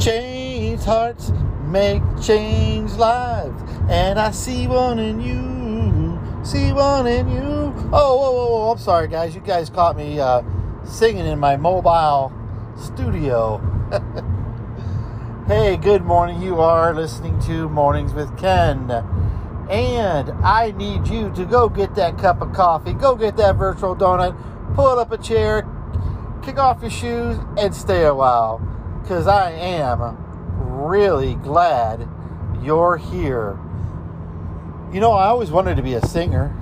Change hearts, make change lives. And I see one in you, see one in you. Oh, whoa, whoa, whoa. I'm sorry, guys. You guys caught me uh, singing in my mobile studio. hey, good morning. You are listening to Mornings with Ken. And I need you to go get that cup of coffee, go get that virtual donut, pull up a chair, kick off your shoes, and stay a while. Because I am really glad you're here. You know, I always wanted to be a singer.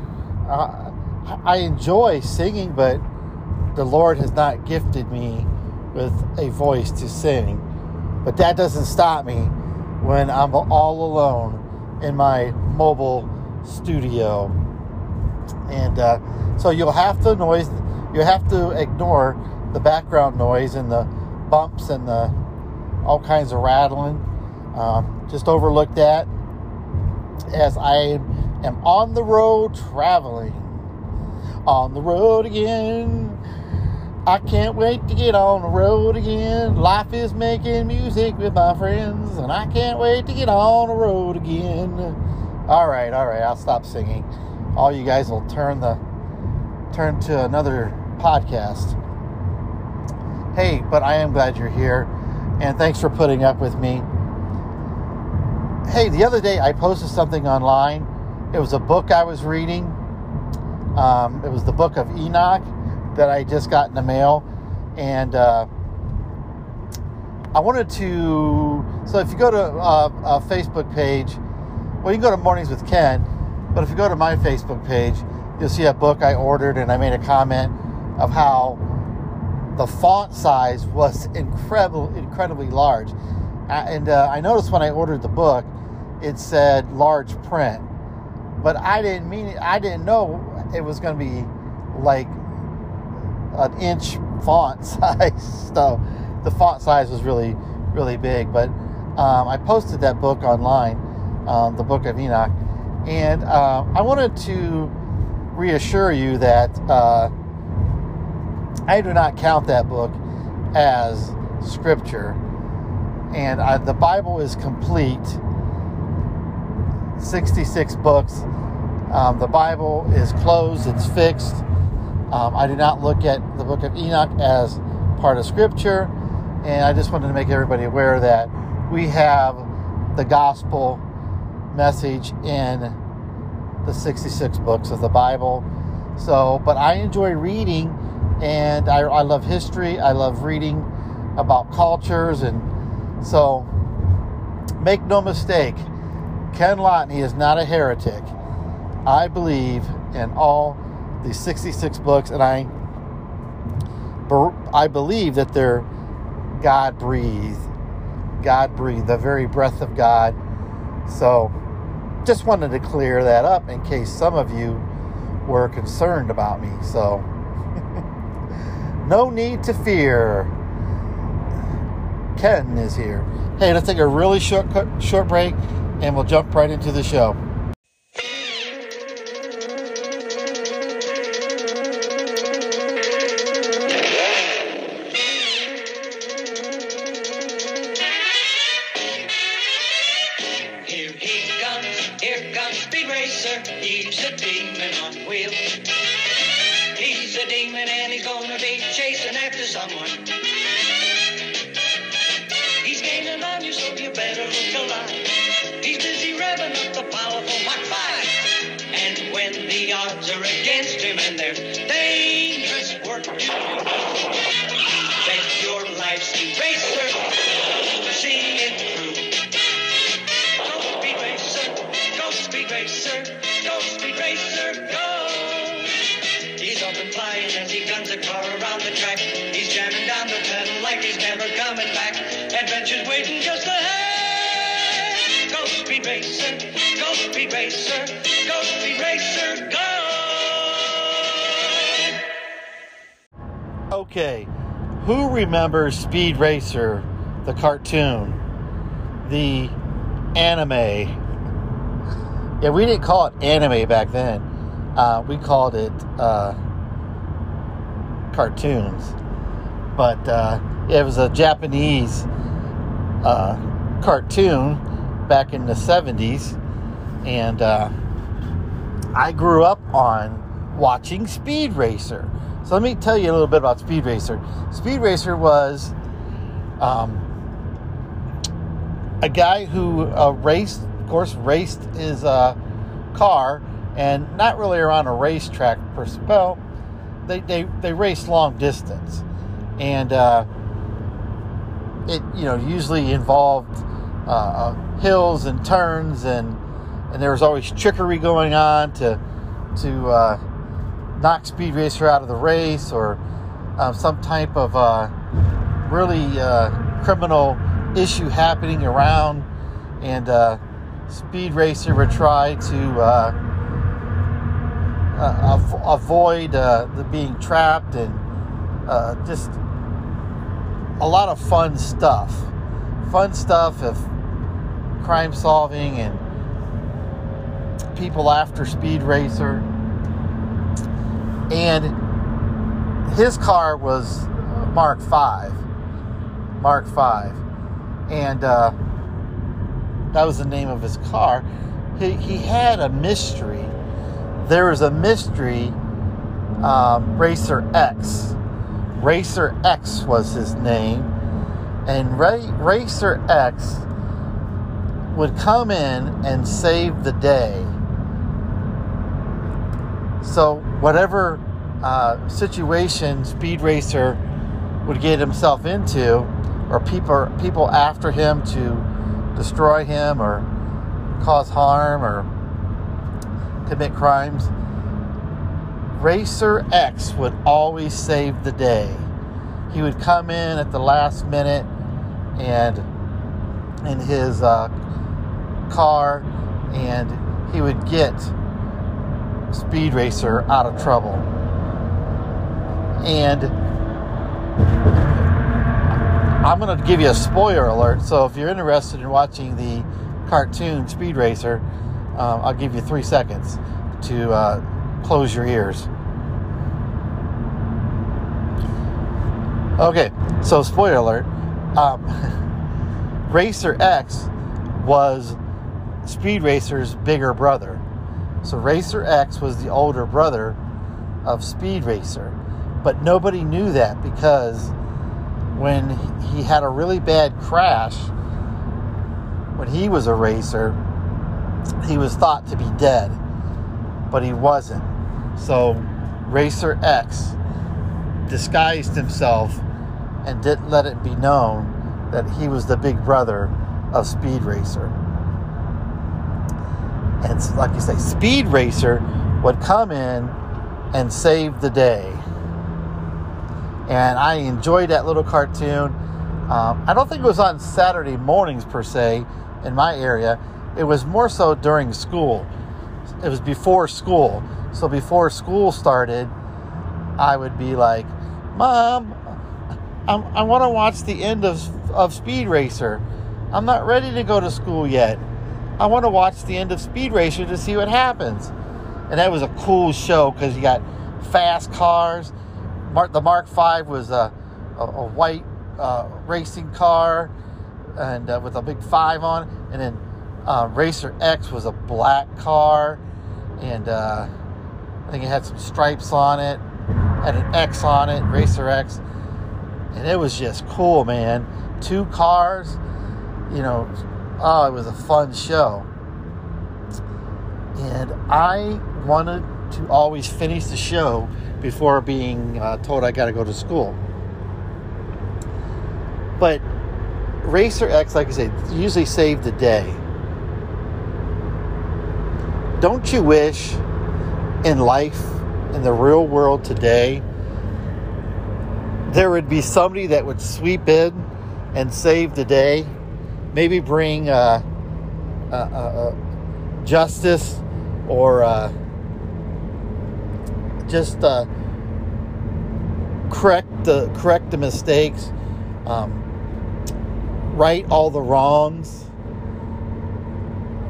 I enjoy singing, but the Lord has not gifted me with a voice to sing. But that doesn't stop me when I'm all alone in my mobile studio. And uh, so you'll have to noise, you have to ignore the background noise and the bumps and the all kinds of rattling. Um, just overlook that as I am on the road traveling. On the road again. I can't wait to get on the road again. Life is making music with my friends, and I can't wait to get on the road again. All right, all right, I'll stop singing. All you guys will turn the turn to another podcast. Hey, but I am glad you're here, and thanks for putting up with me. Hey, the other day I posted something online. It was a book I was reading. Um, it was the book of Enoch that I just got in the mail, and uh, I wanted to. So if you go to uh, a Facebook page, well, you can go to Mornings with Ken, but if you go to my Facebook page, you'll see a book I ordered, and I made a comment of how the font size was incredible, incredibly large. And uh, I noticed when I ordered the book, it said large print, but I didn't mean it. I didn't know it was going to be like an inch font size. So the font size was really, really big. But um, I posted that book online, um, the Book of Enoch, and uh, I wanted to reassure you that uh, I do not count that book as scripture, and I, the Bible is complete. 66 books. Um, the Bible is closed, it's fixed. Um, I do not look at the book of Enoch as part of Scripture, and I just wanted to make everybody aware that we have the gospel message in the 66 books of the Bible. So, but I enjoy reading, and I, I love history. I love reading about cultures, and so make no mistake, Ken Lotney is not a heretic. I believe in all these 66 books, and I I believe that they're God breathed. God breathed, the very breath of God. So, just wanted to clear that up in case some of you were concerned about me. So, no need to fear. Ken is here. Hey, let's take a really short short break, and we'll jump right into the show. Go. Okay, who remembers Speed Racer, the cartoon, the anime? Yeah, we didn't call it anime back then. Uh, we called it uh, cartoons. But uh, it was a Japanese uh, cartoon back in the 70s. And uh, I grew up on watching Speed Racer. So let me tell you a little bit about Speed Racer. Speed Racer was um, a guy who uh, raced, of course, raced his uh, car and not really around a racetrack per se. They, they, they raced long distance. And uh, it, you know, usually involved uh, uh, hills and turns and and there was always trickery going on to to uh, knock Speed Racer out of the race or um, some type of uh, really uh, criminal issue happening around, and uh, Speed Racer would try to uh, uh, av- avoid the being trapped and just a lot of fun stuff. Fun stuff of crime solving and people after Speed Racer. And his car was Mark V. Mark V. And uh, that was the name of his car. He, he had a mystery. There was a mystery um, Racer X. Racer X was his name. And Ra- Racer X would come in and save the day so whatever uh, situation Speed Racer would get himself into, or people people after him to destroy him or cause harm or commit crimes, Racer X would always save the day. He would come in at the last minute and in his uh, car, and he would get Speed Racer out of trouble. And I'm going to give you a spoiler alert. So if you're interested in watching the cartoon Speed Racer, uh, I'll give you three seconds to uh, close your ears. Okay, so spoiler alert. Um, Racer X was Speed Racer's bigger brother. So Racer X was the older brother of Speed Racer. But nobody knew that because when he had a really bad crash, when he was a racer, he was thought to be dead, but he wasn't. So Racer X disguised himself and didn't let it be known that he was the big brother of Speed Racer and like you say, Speed Racer would come in and save the day. And I enjoyed that little cartoon. Um, I don't think it was on Saturday mornings per se in my area. It was more so during school. It was before school. So before school started, I would be like, Mom, I'm, i want to watch the end of, of Speed Racer. I'm not ready to go to school yet. I want to watch the end of Speed Racer to see what happens. And that was a cool show because you got fast cars. Mark, the Mark V was a, a, a white uh, racing car and uh, with a big five on it. And then uh, Racer X was a black car. And uh, I think it had some stripes on it, had an X on it, Racer X. And it was just cool, man. Two cars, you know, oh, it was a fun show. And I wanted to always finish the show before being uh, told I got to go to school. But Racer X, like I said, usually saved the day. Don't you wish in life, in the real world today, there would be somebody that would sweep in and save the day? Maybe bring uh, uh, uh, justice or uh, just uh, correct the correct the mistakes, um, right all the wrongs,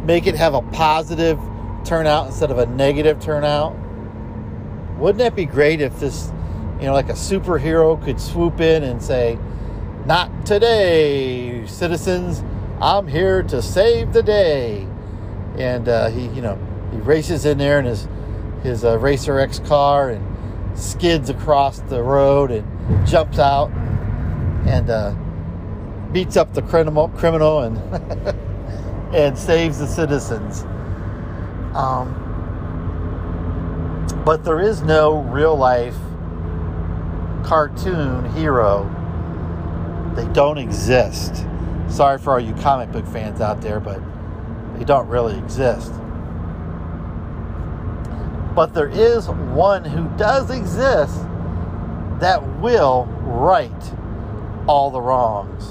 make it have a positive turnout instead of a negative turnout. Wouldn't that be great if this, you know, like a superhero could swoop in and say, Not today, citizens. I'm here to save the day. And uh, he, you know, he races in there in his his uh, Racer X car and skids across the road and jumps out and uh, beats up the criminal criminal and and saves the citizens. Um, but there is no real life cartoon hero. They don't exist. Sorry for all you comic book fans out there, but they don't really exist. But there is one who does exist that will right all the wrongs.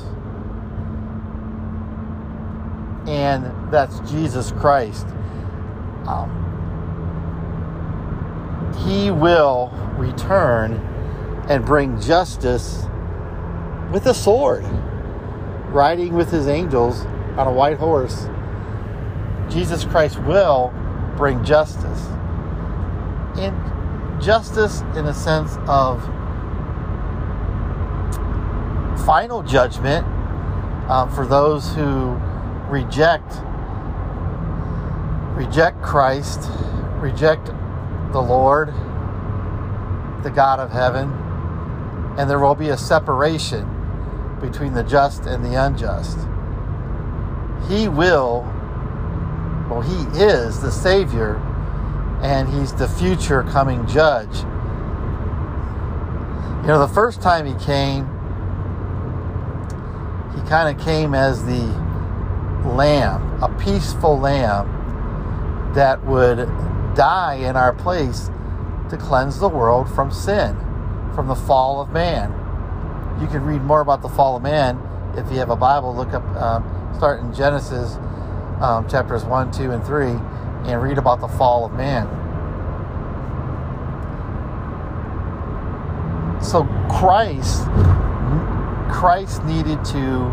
And that's Jesus Christ. Um, he will return and bring justice with a sword, riding with his angels on a white horse. Jesus Christ will bring justice. And justice in a sense of final judgment um, for those who reject reject Christ, reject the Lord, the God of heaven, and there will be a separation between the just and the unjust. He will, well, He is the Savior, and He's the future coming judge. You know, the first time He came, He kind of came as the lamb, a peaceful lamb that would die in our place to cleanse the world from sin, from the fall of man. You can read more about the fall of man if you have a Bible. Look up, um, start in Genesis um, chapters 1, 2, and 3, and read about the fall of man. So Christ, Christ needed to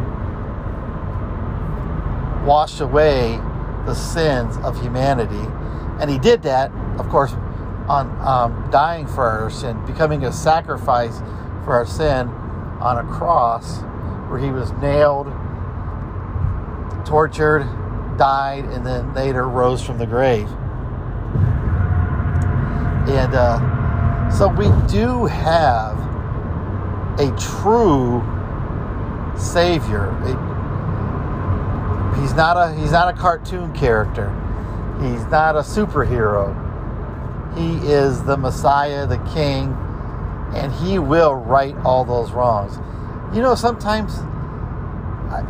wash away the sins of humanity. And he did that, of course, on um, dying for our sin, becoming a sacrifice for our sin on a cross where he was nailed, tortured, died, and then later rose from the grave. And uh, so we do have a true Savior. A, he's not a he's not a cartoon character. He's not a superhero. He is the Messiah, the King, and he will right all those wrongs. You know, sometimes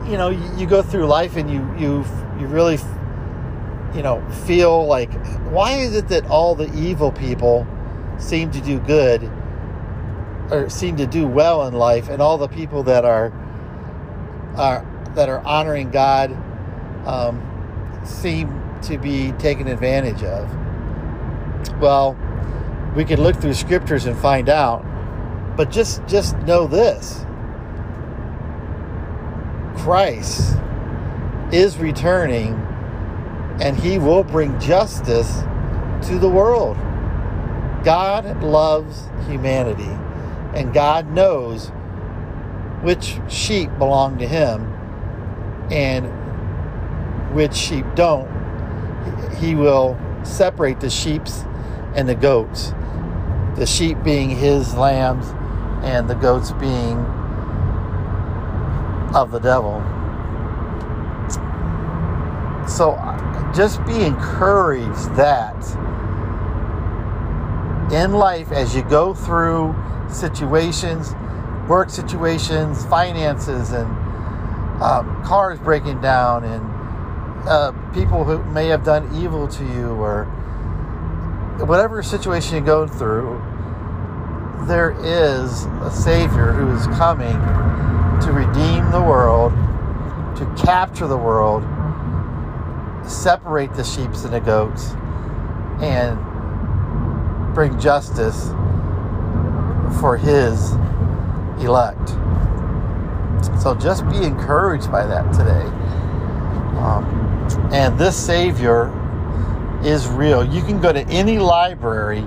you know you, you go through life and you you you really you know feel like why is it that all the evil people seem to do good or seem to do well in life and all the people that are are that are honoring God um, seem to be taken advantage of. Well, we can look through scriptures and find out, but just just know this: Christ is returning, and He will bring justice to the world. God loves humanity, and God knows which sheep belong to Him and which sheep don't, he will separate the sheeps and the goats. The sheep being his lambs and the goats being of the devil. So just be encouraged that in life, as you go through situations, work situations, finances, and um, cars breaking down, and uh, people who may have done evil to you or whatever situation you're going through, there is a Savior who is coming to redeem the world, to capture the world, separate the sheep and the goats, and bring justice for His elect. So just be encouraged by that today. Um, and this Savior is real. You can go to any library,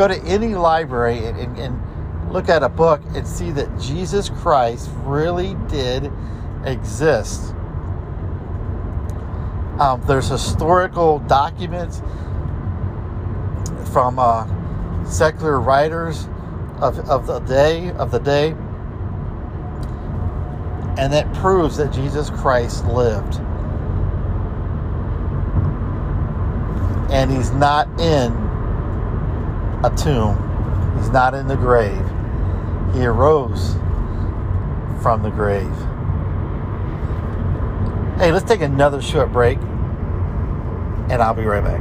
go to any library and, and, and look at a book and see that Jesus Christ really did exist. Um, there's historical documents from uh, secular writers of, of the day of the day, and that proves that Jesus Christ lived. And he's not in a tomb. He's not in the grave. He arose from the grave. Hey, let's take another short break, and I'll be right back.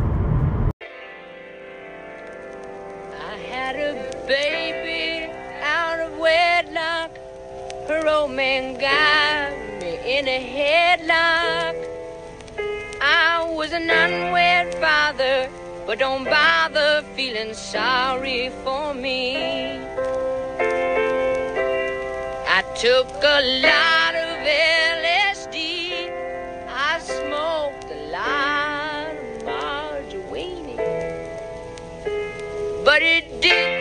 I had a baby out of wedlock. Her old man got me in a headlock. I was an unwed father, but don't bother feeling sorry for me. I took a lot of LSD. I smoked a lot of marijuana. But it did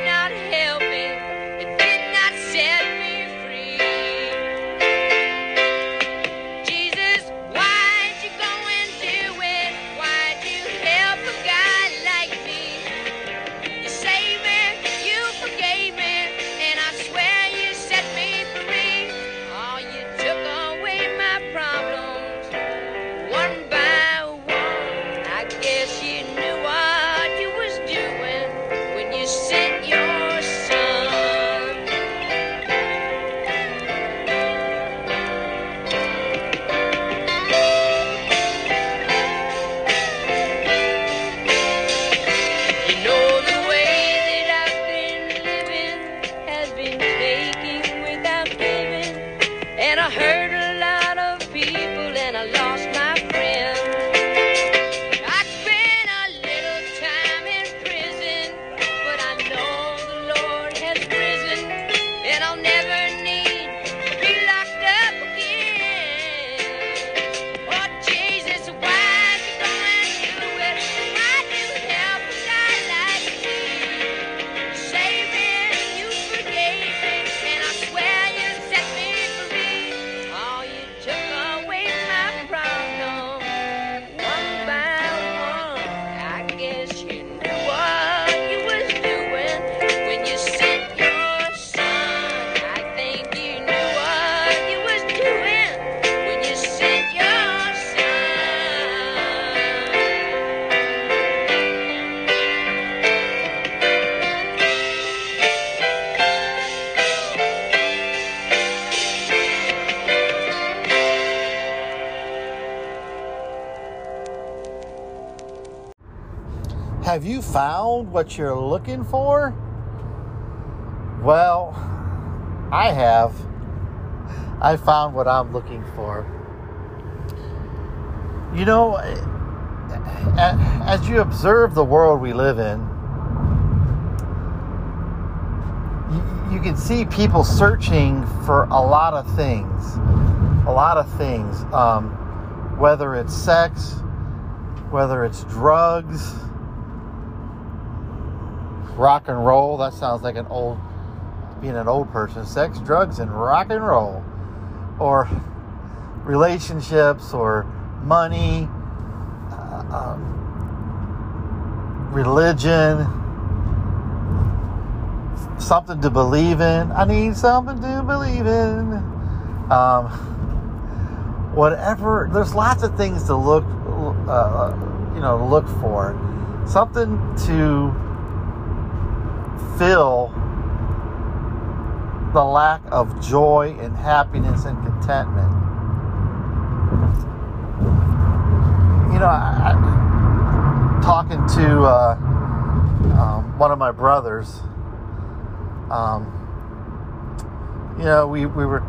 Have you found what you're looking for? Well, I have. I found what I'm looking for. You know, as you observe the world we live in, you, can see people searching for a lot of things. A lot of things. Um, whether it's sex, whether it's drugs, rock and roll. That sounds like an old, being an old person. Sex, drugs, and rock and roll. Or relationships, or money, uh, um, religion, something to believe in. I need something to believe in. Um, whatever. There's lots of things to look, uh, you know, look for. Something to fill the lack of joy and happiness and contentment. You know, I, I, talking to uh, um, one of my brothers, um, you know, we, we were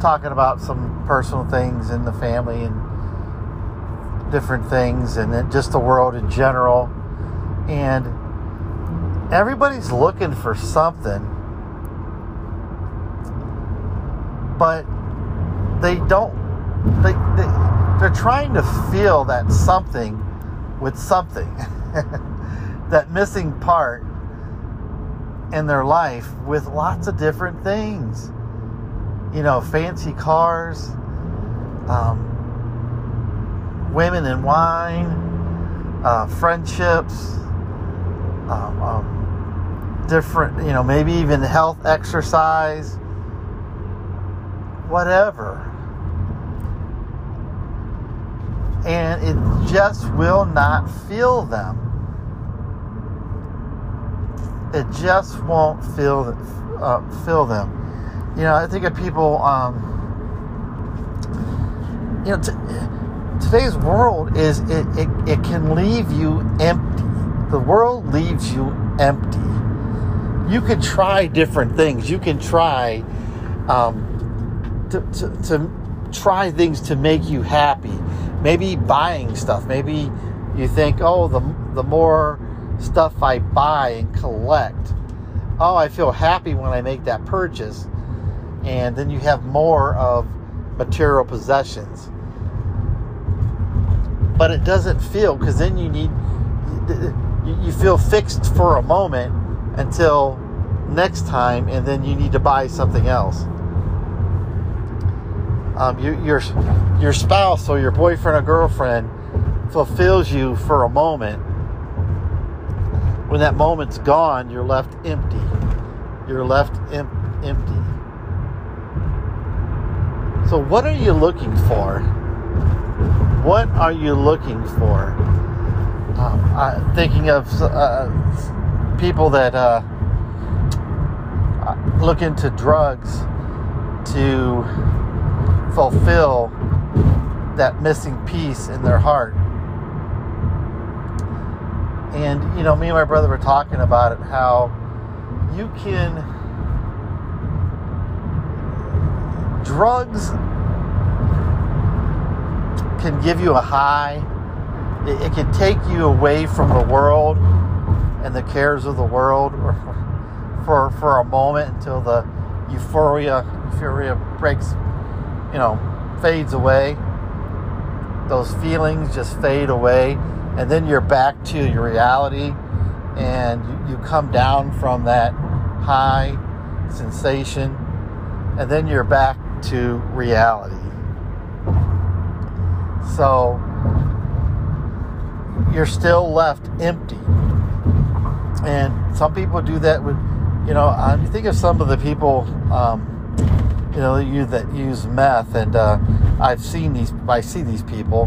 talking about some personal things in the family and different things and just the world in general. And everybody's looking for something, but they don't. They, they they're trying to feel that something with something. that missing part in their life with lots of different things. You know, fancy cars, um, women and wine, uh, friendships, um, um, different, you know, maybe even health, exercise, whatever. And it just will not fill them. It just won't fill uh, fill them. You know, I think of people. Um, you know, t- today's world is it, it it can leave you empty. The world leaves you empty. You can try different things. You can try um, to, to, to try things to make you happy. Maybe buying stuff. Maybe you think, oh, the the more stuff I buy and collect, oh, I feel happy when I make that purchase. And then you have more of material possessions. But it doesn't feel because then you need you, you feel fixed for a moment until next time, and then you need to buy something else. Um, your, your your spouse or your boyfriend or girlfriend fulfills you for a moment. When that moment's gone, you're left empty. You're left em- empty. So, what are you looking for? What are you looking for? Um, I'm thinking of uh, people that uh, look into drugs to fulfill that missing piece in their heart. And, you know, me and my brother were talking about it how you can. Drugs can give you a high, it, it can take you away from the world and the cares of the world for, for a moment until the euphoria, euphoria breaks you know, fades away. Those feelings just fade away. And then you're back to your reality and you, you come down from that high sensation and then you're back to reality. So you're still left empty. And some people do that with, you know, I think of some of the people, um, you know, you that use meth, and uh, I've seen these. I see these people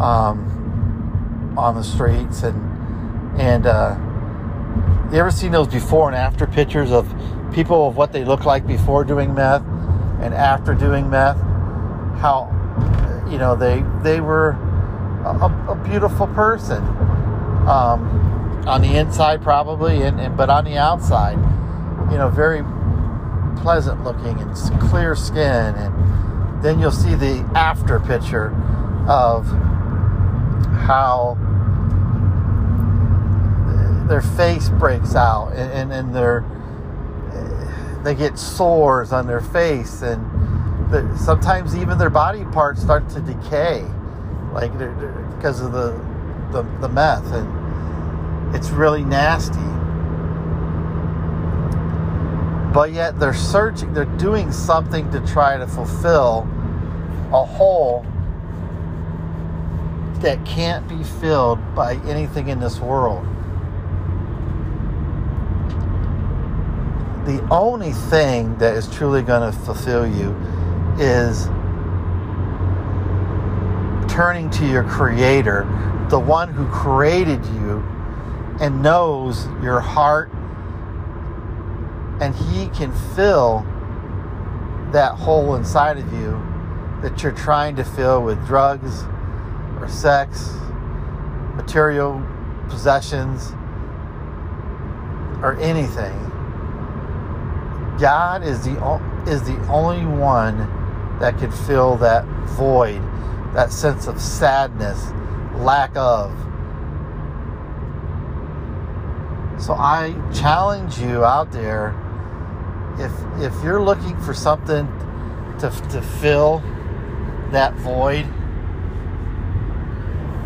um, on the streets, and and uh, you ever seen those before and after pictures of people of what they look like before doing meth and after doing meth? How you know they they were a, a beautiful person um, on the inside, probably, and, and but on the outside, you know, very pleasant looking and clear skin and then you'll see the after picture of how their face breaks out and, and, and their they get sores on their face and the, sometimes even their body parts start to decay like because of the, the the meth and it's really nasty but yet they're searching, they're doing something to try to fulfill a hole that can't be filled by anything in this world. The only thing that is truly going to fulfill you is turning to your Creator, the one who created you and knows your heart and He can fill that hole inside of you that you're trying to fill with drugs or sex, material possessions, or anything. God is the is the only one that can fill that void, that sense of sadness, lack of. So I challenge you out there if if you're looking for something to, to fill that void,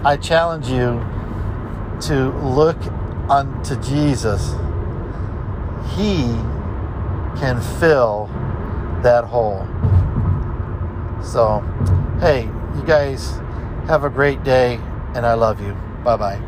I challenge you to look unto Jesus. He can fill that hole. So, hey, you guys have a great day, and I love you. Bye bye.